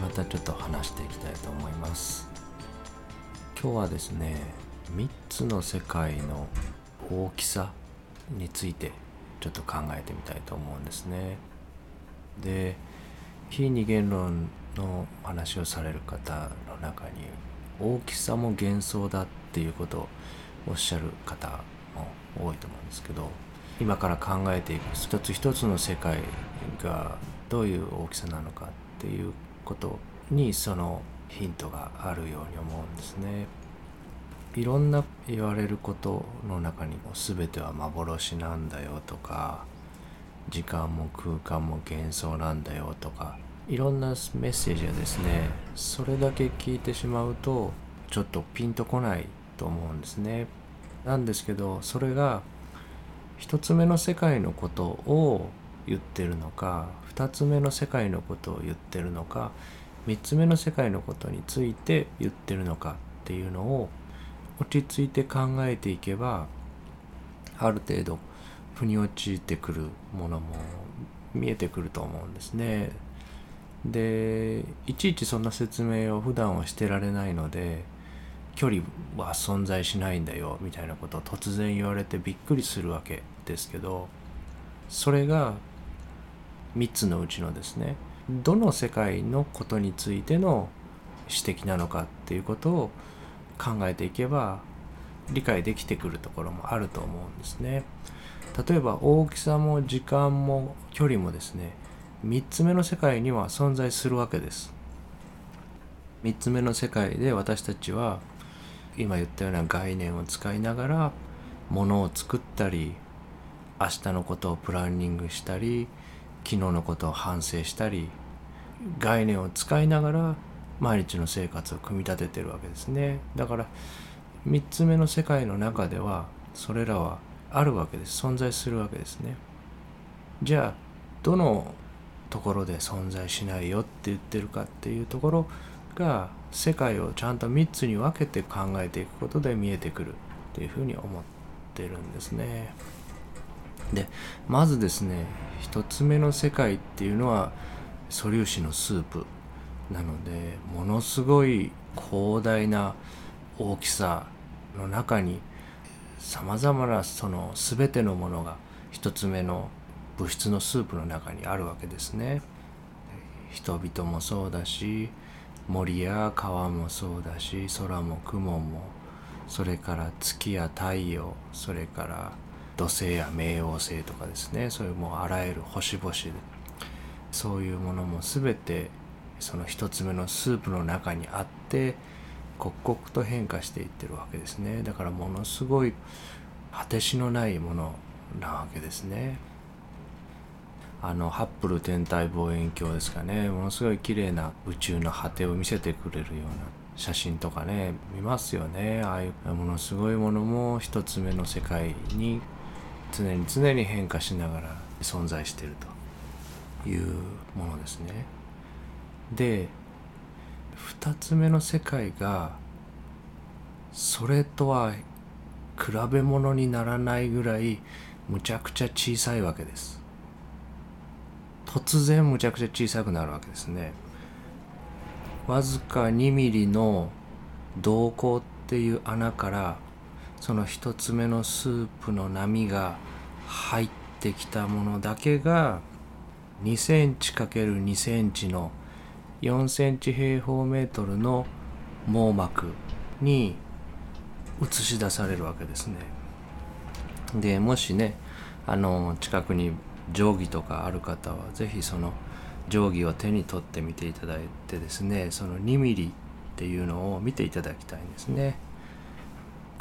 またちょっと話していきたいと思います。今日はですね3つの世界の大きさについてちょっと考えてみたいと思うんですね。で非二元論の話をされる方の中に大きさも幻想だっていうことをおっしゃる方も多いと思うんですけど今から考えていく一つ一つの世界がどういう大きさなのかっていうことにそのヒントがあるように思うんですね。いろんな言われることの中にも全ては幻なんだよとか時間も空間も幻想なんだよとかいろんなメッセージがですねそれだけ聞いてしまうとちょっとピンとこないと思うんですね。なんですけどそれが一つ目の世界のことを言ってるのか二つ目の世界のことを言ってるのか三つ目の世界のことについて言ってるのかっていうのを落ち着いて考えていけばある程度腑に落ちてくるものも見えてくると思うんですね。でいちいちそんな説明を普段はしてられないので距離は存在しないんだよみたいなことを突然言われてびっくりするわけですけどそれが3つのうちのですねどの世界のことについての指摘なのかっていうことを考えていけば理解できてくるところもあると思うんですね。例えば大きさも時間も距離もですね3つ目の世界には存在するわけです。3つ目の世界で私たちは今言ったような概念を使いながらものを作ったり明日のことをプランニングしたり昨日のことを反省したり概念を使いながら毎日の生活を組み立ててるわけですね。だから3つ目の世界の中ではそれらはあるわけです。存在するわけですね。じゃあどのところで存在しないよって言ってるかっていうところが世界をちゃんと3つに分けて考えていくことで見えてくるっていうふうに思ってるんですね。でまずですね1つ目の世界っていうのは素粒子のスープなのでものすごい広大な大きさの中にさまざまなその全てのものが1つ目の物質のスープの中にあるわけですね。人々もそうだし森や川もそうだし空も雲もそれから月や太陽それから土星や冥王星とかですね。そういうもうあらゆる星々そういうものも全てその一つ目のスープの中にあって刻々と変化していってるわけですね。だからものすごい果てしのないものなわけですね。あのハッブル天体望遠鏡ですかね。ものすごい綺麗な宇宙の果てを見せてくれるような写真とかね見ますよね。ああいうものすごいものも一つ目の世界に常に常に変化しながら存在しているというものですね。で2つ目の世界がそれとは比べ物にならないぐらいむちゃくちゃ小さいわけです。突然むちゃくちゃ小さくなるわけですね。わずか2ミリの瞳孔っていう穴からその一つ目のスープの波が入ってきたものだけが2センチ ×2 センチの4センチ平方メートルの網膜に映し出されるわけですね。でもしねあの近くに定規とかある方は是非その定規を手に取ってみていただいてですねその2ミリっていうのを見ていただきたいんですね。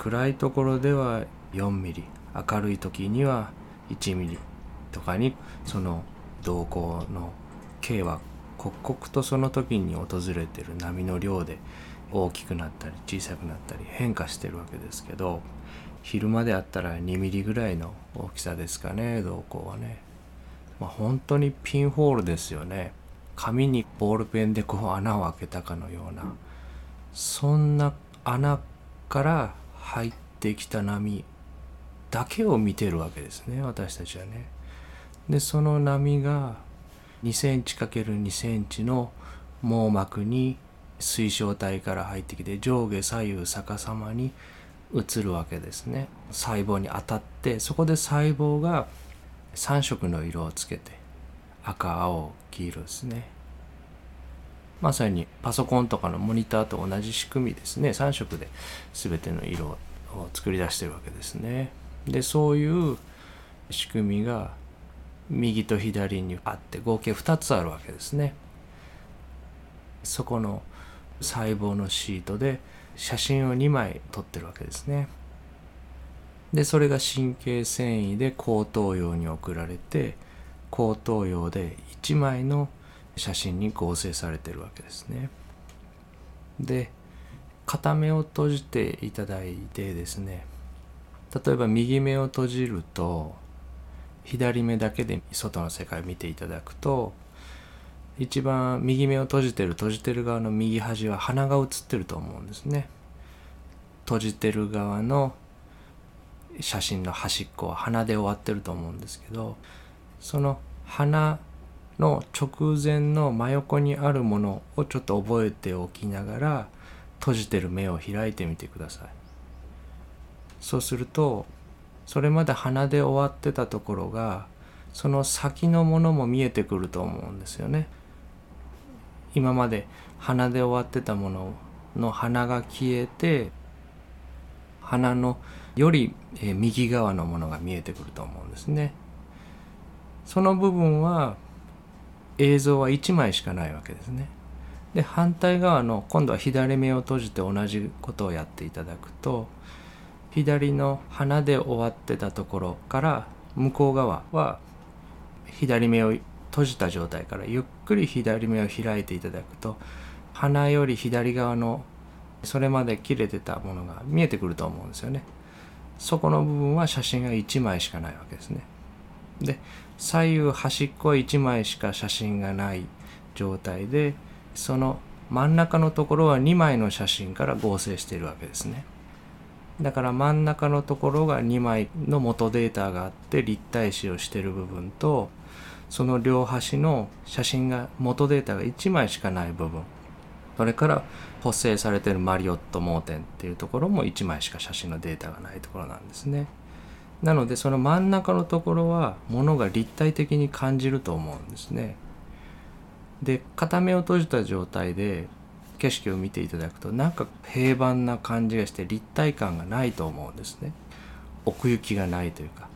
暗いところでは4ミリ明るい時には1ミリとかにその瞳孔の径は刻々とその時に訪れてる波の量で大きくなったり小さくなったり変化してるわけですけど昼間であったら2ミリぐらいの大きさですかね瞳孔はね、まあ、本当にピンホールですよね。紙にボールペンでこう穴を開けたかのようなそんな穴から入ってきた波だけを見てるわけですね私たちはね。でその波が2センチ ×2 センチの網膜に水晶体から入ってきて上下左右逆さまに映るわけですね細胞に当たってそこで細胞が3色の色をつけて赤青黄色ですねまさにパソコンとかのモニターと同じ仕組みですね。3色で全ての色を作り出してるわけですね。でそういう仕組みが右と左にあって合計2つあるわけですね。そこの細胞のシートで写真を2枚撮ってるわけですね。でそれが神経繊維で後頭葉に送られて後頭葉で1枚の写真に合成されてるわけですね。で片目を閉じていただいてですね例えば右目を閉じると左目だけで外の世界を見ていただくと一番右目を閉じてる閉じてる側の右端は鼻が映ってると思うんですね。閉じてる側の写真の端っこは鼻で終わってると思うんですけどその鼻の直前の真横にあるものをちょっと覚えておきながら閉じてる目を開いてみてください。そうするとそれまで鼻で終わってたところがその先のものも見えてくると思うんですよね。今まで鼻で終わってたものの鼻が消えて鼻のより右側のものが見えてくると思うんですね。その部分は映像は1枚しかないわけですねで反対側の今度は左目を閉じて同じことをやっていただくと左の鼻で終わってたところから向こう側は左目を閉じた状態からゆっくり左目を開いていただくと鼻より左側のそれまで切れてたものが見えてくると思うんですよね。そこの部分は写真が1枚しかないわけですね。で左右端っこは1枚しか写真がない状態でその真ん中のところは2枚の写真から合成しているわけですね。だから真ん中のところが2枚の元データがあって立体視をしてる部分とその両端の写真が元データが1枚しかない部分それから補正されてるマリオット盲点っていうところも1枚しか写真のデータがないところなんですね。なのでその真ん中のところはものが立体的に感じると思うんですね。で片目を閉じた状態で景色を見ていただくとなんか平板な感じがして立体感がないと思うんですね。奥行きがないというか。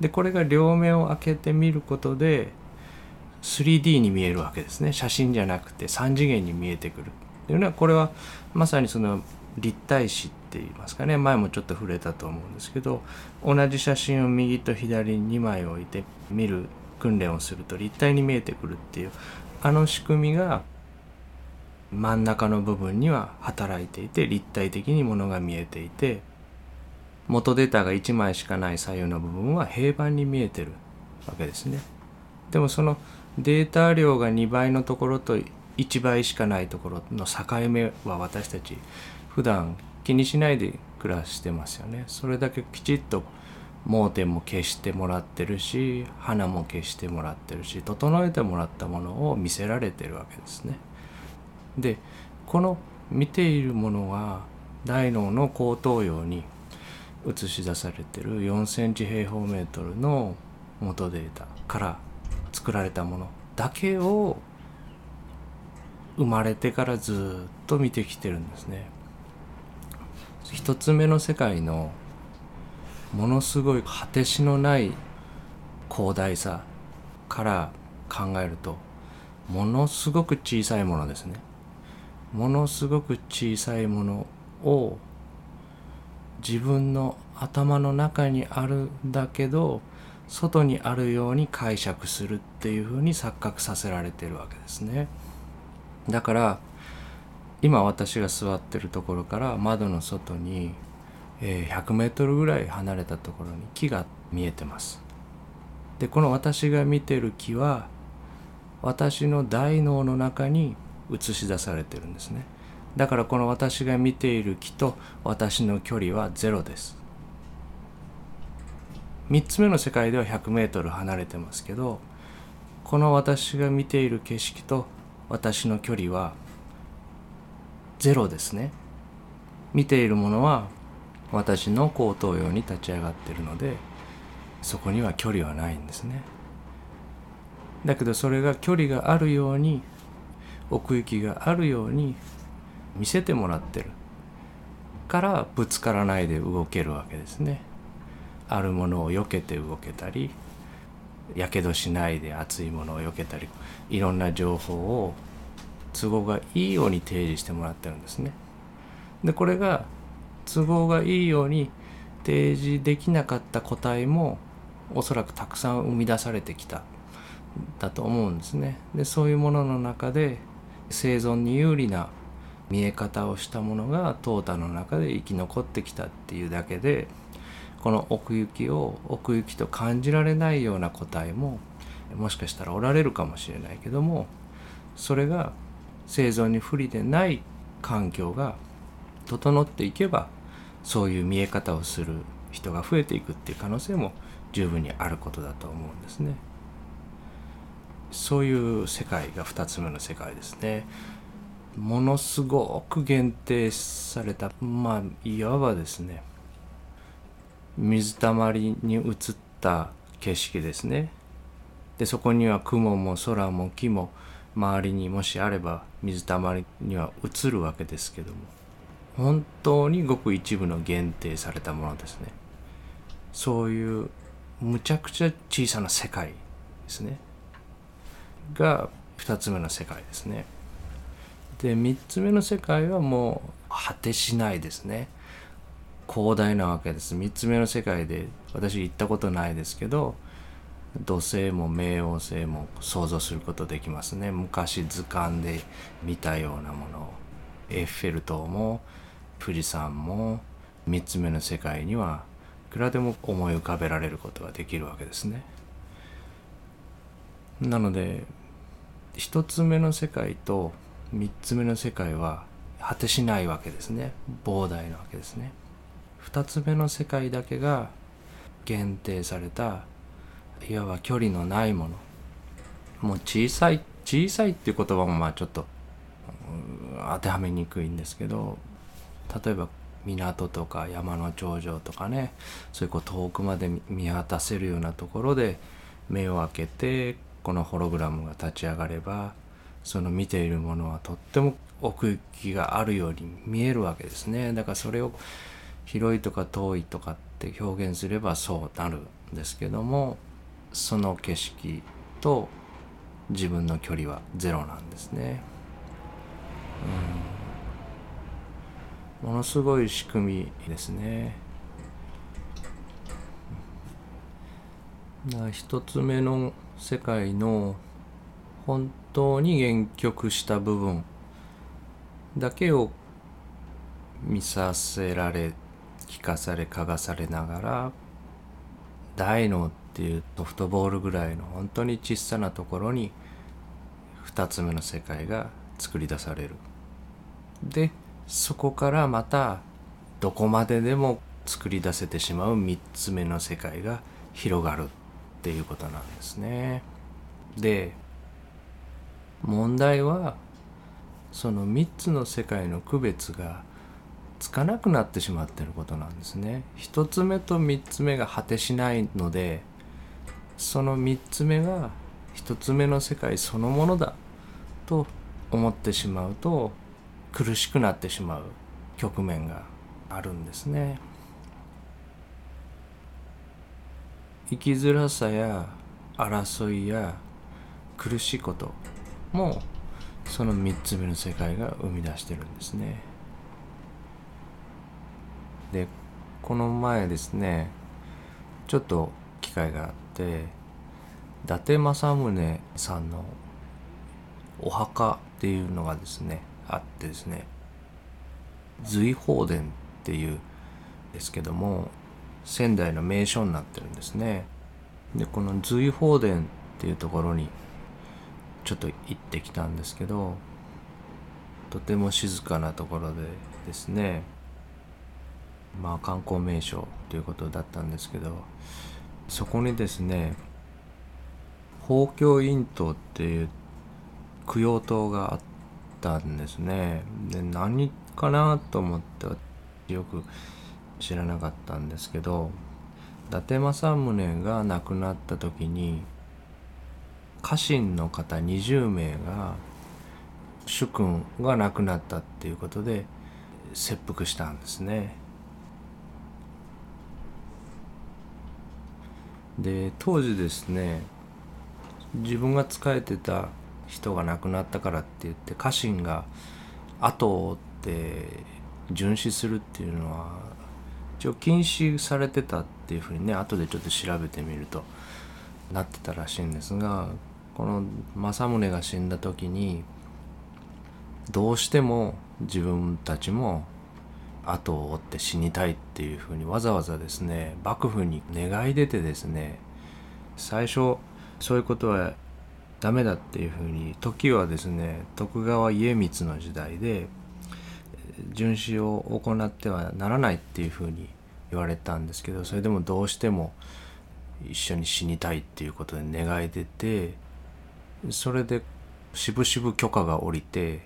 でこれが両目を開けてみることで 3D に見えるわけですね。写真じゃなくて3次元に見えてくる。というのはこれはまさにその立体視って言いますかね前もちょっと触れたと思うんですけど同じ写真を右と左に2枚置いて見る訓練をすると立体に見えてくるっていうあの仕組みが真ん中の部分には働いていて立体的にものが見えていて元データが1枚しかない左右の部分は平板に見えてるわけですね。でもそのデータ量が2倍のところと1倍しかないところの境目は私たち普段気にしないで暮らしてますよね。それだけきちっと盲点も消してもらってるし花も消してもらってるし整えてもらったものを見せられてるわけですね。でこの見ているものは大脳の後頭葉に映し出されてる4センチ平方メートルの元データから作られたものだけを生まれてからずっと見てきてるんですね。一つ目の世界のものすごい果てしのない広大さから考えるとものすごく小さいものですね。ものすごく小さいものを自分の頭の中にあるんだけど外にあるように解釈するっていうふうに錯覚させられてるわけですね。だから今私が座ってるところから窓の外に、え100メートルぐらい離れたところに木が見えてます。でこの私が見てる木は私の大脳の中に映し出されてるんですねだからこの私が見ている木と私の距離はゼロです3つ目の世界では 100m 離れてますけどこの私が見ている景色と私の距離はゼロですね。見ているものは私の後頭葉に立ち上がってるのでそこには距離はないんですね。だけどそれが距離があるように奥行きがあるように見せてもらってる。からぶつからないで動けるわけですね。あるものを避けて動けたりやけどしないで熱いものを避けたりいろんな情報を都合がいいように提示してもらってるんですね。でこれが都合がいいように提示できなかった個体もおそらくたくさん生み出されてきただと思うんですね。でそういうものの中で生存に有利な見え方をしたものが淘汰の中で生き残ってきたっていうだけでこの奥行きを奥行きと感じられないような個体ももしかしたらおられるかもしれないけどもそれが生存に不利でない環境が整っていけばそういう見え方をする人が増えていくっていう可能性も十分にあることだと思うんですね。そういう世界が2つ目の世界ですね。ものすごく限定されたまあいわばですね水たまりに映った景色ですねでそこには雲も空も木も周りにもしあれば水たまりには映るわけですけども本当にごく一部の限定されたものですね。そういうむちゃくちゃ小さな世界ですね。が2つ目の世界ですね。で3つ目の世界はもう果てしないですね。広大なわけです。3つ目の世界で私行ったことないですけど土星も冥王星も想像することできますね。昔図鑑で見たようなもの。エッフェル塔も富士山も3つ目の世界にはいくらでも思い浮かべられることができるわけですね。なので1つ目の世界と3つ目の世界は果てしないわけですね。膨大なわけですね。2つ目の世界だけが限定されたいわば距離のないもの。もう小さい小さいっていう言葉もまあちょっと当てはめにくいんですけど例えば港とか山の頂上とかねそういうこう遠くまで見渡せるようなところで目を開けてこのホログラムが立ち上がればその見ているものはとっても奥行きがあるように見えるわけですね。だからそれを広いとか遠いとかって表現すればそうなるんですけどもその景色と自分の距離はゼロなんですね。うん、ものすごい仕組みですね。一つ目の世界の本当に原曲した部分だけを見させられ聞かされ嗅がされながら大脳っていうソフトボールぐらいの本当に小さなところに2つ目の世界が作り出される。でそこからまたどこまででも作り出せてしまう3つ目の世界が広がるっていうことなんですね。で問題はその3つの世界の区別がつかなくなってしまってることなんですね。一つ目と三つ目が果てしないのでその三つ目が一つ目の世界そのものだと思ってしまうと苦しくなってしまう局面があるんですね。生きづらさや争いや苦しいこともその三つ目の世界が生み出してるんですね。でこの前ですねちょっと機会があって伊達政宗さんのお墓っていうのがですねあってですね随宝殿っていうですけども仙台の名所になってるんですね。でこの随宝殿っていうところにちょっと行ってきたんですけどとても静かなところでですねまあ、観光名所ということだったんですけどそこにですね宝鏡院塔っていう供養塔があったんですねで何かなと思ってよく知らなかったんですけど伊達政宗が亡くなった時に家臣の方20名が主君が亡くなったっていうことで切腹したんですね。で当時ですね自分が仕えてた人が亡くなったからって言って家臣が後を追って殉死するっていうのは一応禁止されてたっていうふうにね後でちょっと調べてみるとなってたらしいんですがこの政宗が死んだ時にどうしても自分たちも後を追って死にたいっていうふうにわざわざですね幕府に願い出てですね最初そういうことはダメだっていうふうに時はですね徳川家光の時代で巡視を行ってはならないっていうふうに言われたんですけどそれでもどうしても一緒に死にたいっていうことで願い出てそれでしぶしぶ許可が下りて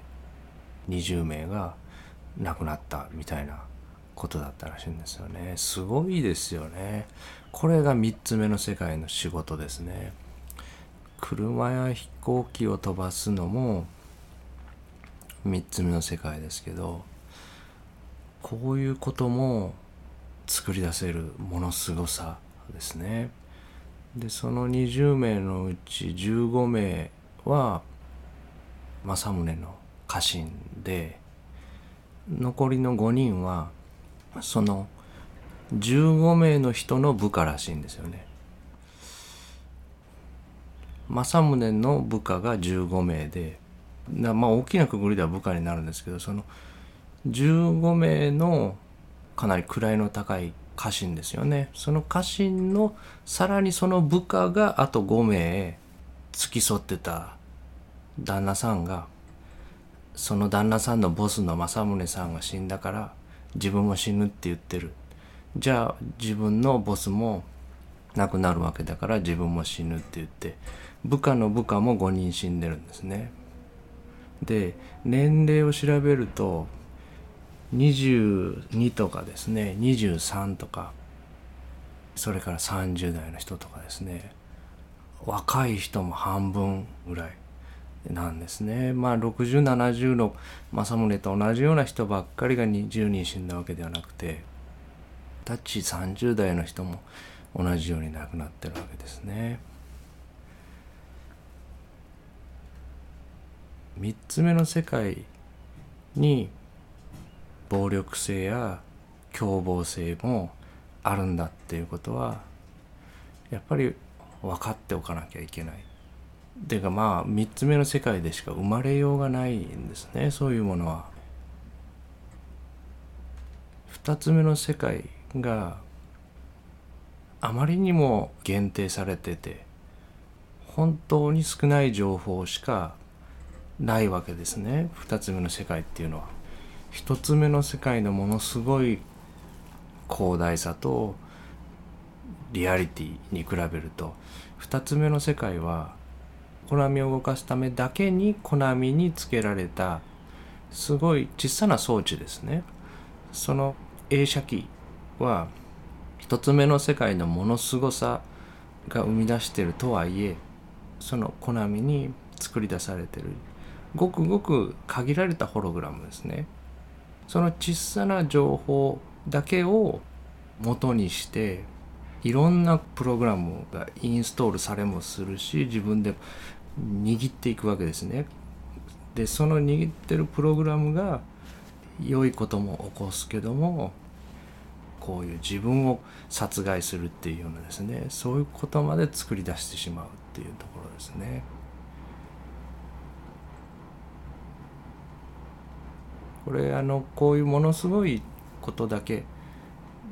20名が亡くなったみたいなことだったらしいんですよね。すごいですよね。これが3つ目の世界の仕事ですね。車や飛行機を飛ばすのも3つ目の世界ですけどこういうことも作り出せるものすごさですね。でその20名のうち15名は政宗の家臣で残りの5人はその15名の人の部下らしいんですよね。政宗の部下が15名でまあ大きなくぐりでは部下になるんですけどその15名のかなり位の高い家臣ですよねその家臣のさらにその部下があと5名付き添ってた旦那さんがその旦那さんのボスの政宗さんが死んだから自分も死ぬって言ってる。じゃあ自分のボスも亡くなるわけだから自分も死ぬって言って部下の部下も5人死んでるんですね。で年齢を調べると22とかですね23とかそれから30代の人とかですね若い人も半分ぐらい。なんですねまあ6070の政宗と同じような人ばっかりが20人死んだわけではなくてタッチ30代の人も同じように亡くなってるわけですね。3つ目の世界に暴力性や凶暴性もあるんだっていうことはやっぱり分かっておかなきゃいけない。ていうかまあ3つ目の世界でしか生まれようがないんですねそういうものは。2つ目の世界があまりにも限定されてて本当に少ない情報しかないわけですね2つ目の世界っていうのは。一つ目の世界のものすごい広大さとリアリティに比べると二つ目の世界はコナミを動かすためだけにコナミにつけられたすごい小さな装置ですね。その映写機は一つ目の世界のものすごさが生み出してるとはいえそのコナミに作り出されてるごくごく限られたホログラムですね。その小さな情報だけを元にしていろんなプログラムがインストールされもするし自分で握っていくわけですね。でその握ってるプログラムが良いことも起こすけどもこういう自分を殺害するっていうようなですねそういうことまで作り出してしまうっていうところですね。これあのこういうものすごいことだけ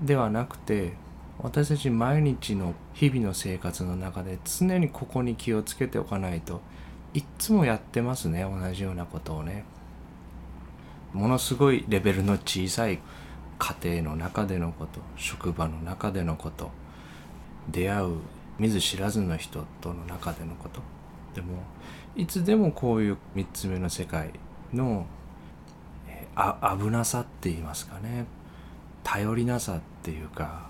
ではなくて私たち毎日の日々の生活の中で常にここに気をつけておかないといっつもやってますね同じようなことをね。ものすごいレベルの小さい家庭の中でのこと職場の中でのこと出会う見ず知らずの人との中でのことでもいつでもこういう3つ目の世界のあ危なさって言いますかね頼りなさっていうか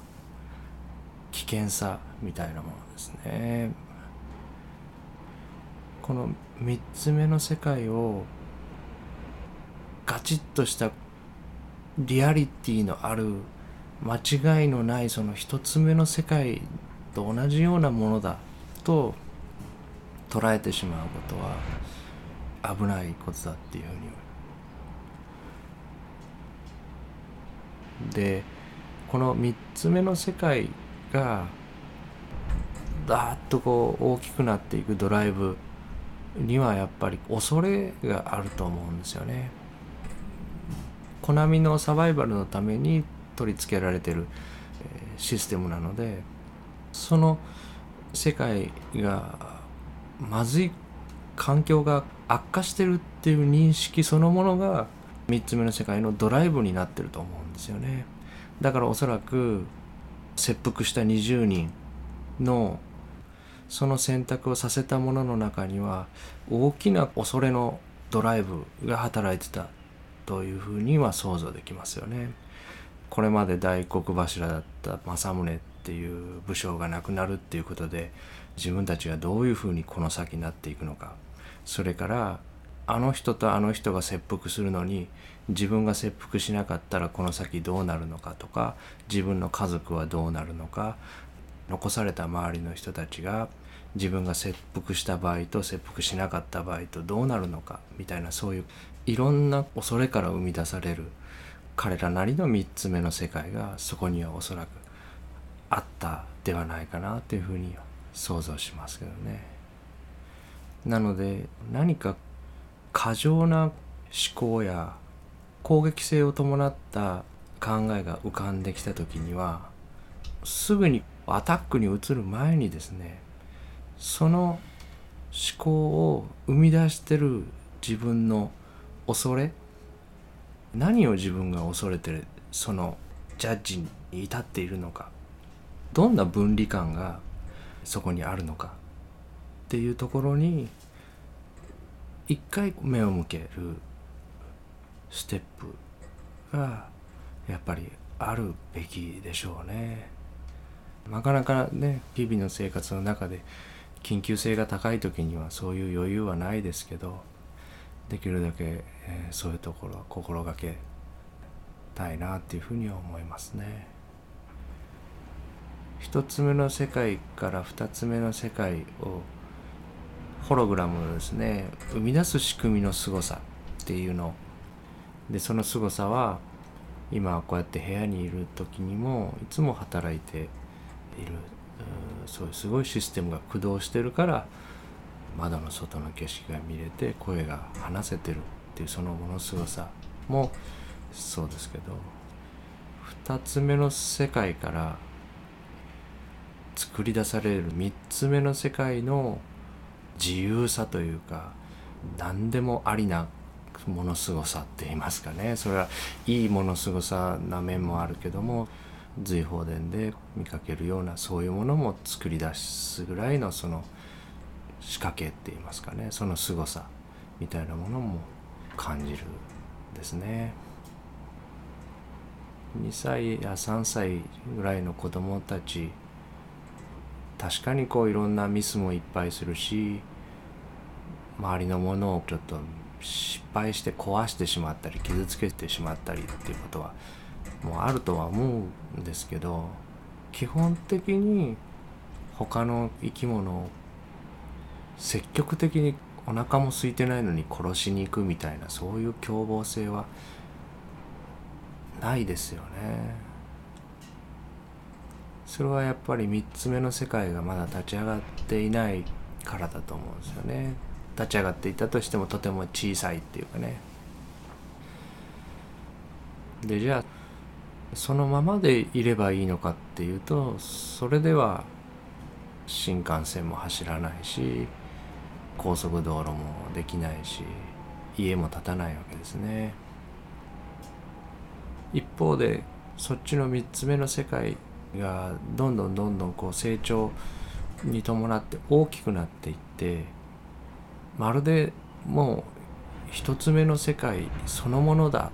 危険さみたいなものですね。この3つ目の世界をガチッとしたリアリティのある間違いのないその一つ目の世界と同じようなものだと捉えてしまうことは危ないことだっていうふうに。でこの3つ目の世界がダーッとこう大きくなっていくドライブにはやっぱり恐れがあると思うんですよね。コナミのサバイバルのために取り付けられてるシステムなのでその世界がまずい環境が悪化してるっていう認識そのものが3つ目の世界のドライブになってると思うんですよねだからおそらく切腹した20人のその選択をさせたものの中には大きな恐れのドライブが働いてたというふうには想像できますよね。これまで大黒柱だった政宗っていう武将が亡くなるっていうことで自分たちがどういうふうにこの先になっていくのかそれからあの人とあの人が切腹するのに自分が切腹しなかったらこの先どうなるのかとか自分の家族はどうなるのか残された周りの人たちが自分が切腹した場合と切腹しなかった場合とどうなるのかみたいなそういういろんな恐れから生み出される彼らなりの3つ目の世界がそこにはおそらくあったではないかなというふうに想像しますけどね。なので何か過剰な思考や攻撃性を伴った考えが浮かんできた時にはすぐにアタックに移る前にですねその思考を生み出してる自分の恐れ何を自分が恐れてるそのジャッジに至っているのかどんな分離感がそこにあるのかっていうところに一回目を向けるステップがやっぱりあるべきでしょうね。なかなかね日々の生活の中で緊急性が高い時にはそういう余裕はないですけどできるだけ、えー、そういうところは心がけたいなっていうふうには思いますね。一つ目の世界から二つ目の世界をホログラムをですね生み出す仕組みの凄さっていうのでその凄さは今こうやって部屋にいる時にもいつも働いているそういうすごいシステムが駆動してるから窓の外の景色が見れて声が話せてるっていうそのものすごさもそうですけど2つ目の世界から作り出される3つ目の世界の自由さというか何でもありなものすごさって言いますかねそれはいいものすごさな面もあるけども随宝殿で見かけるようなそういうものも作り出すぐらいのその仕掛けって言いますかねその凄さみたいなものも感じるですね。2歳や3歳ぐらいの子供たち確かにこういろんなミスもいっぱいするし周りのものをちょっと失敗して壊してしまったり傷つけてしまったりっていうことはもうあるとは思うんですけど基本的に他の生き物を積極的にお腹も空いてないのに殺しに行くみたいなそういう凶暴性はないですよね。それはやっぱり3つ目の世界がまだ立ち上がっていないからだと思うんですよね。立ち上がっていたとしてもとても小さいっていうかね。でじゃあそのままでいればいいのかっていうとそれでは新幹線も走らないし高速道路もできないし家も建たないわけですね一方でそっちの3つ目の世界がどんどんどんどんこう成長に伴って大きくなっていってまるでもう一つ目の世界そのものだ。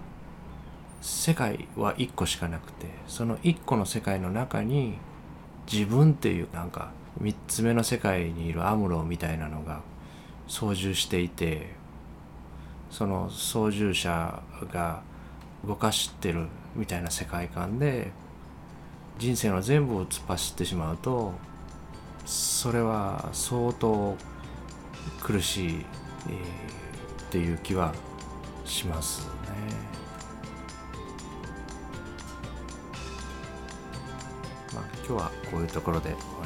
世界は一個しかなくてその一個の世界の中に自分っていうなんか三つ目の世界にいるアムロみたいなのが操縦していてその操縦者が動かしてるみたいな世界観で人生の全部を突っ走ってしまうとそれは相当苦しい、えー、っていう気はしますね。まあ、今日はこういうところで終わり。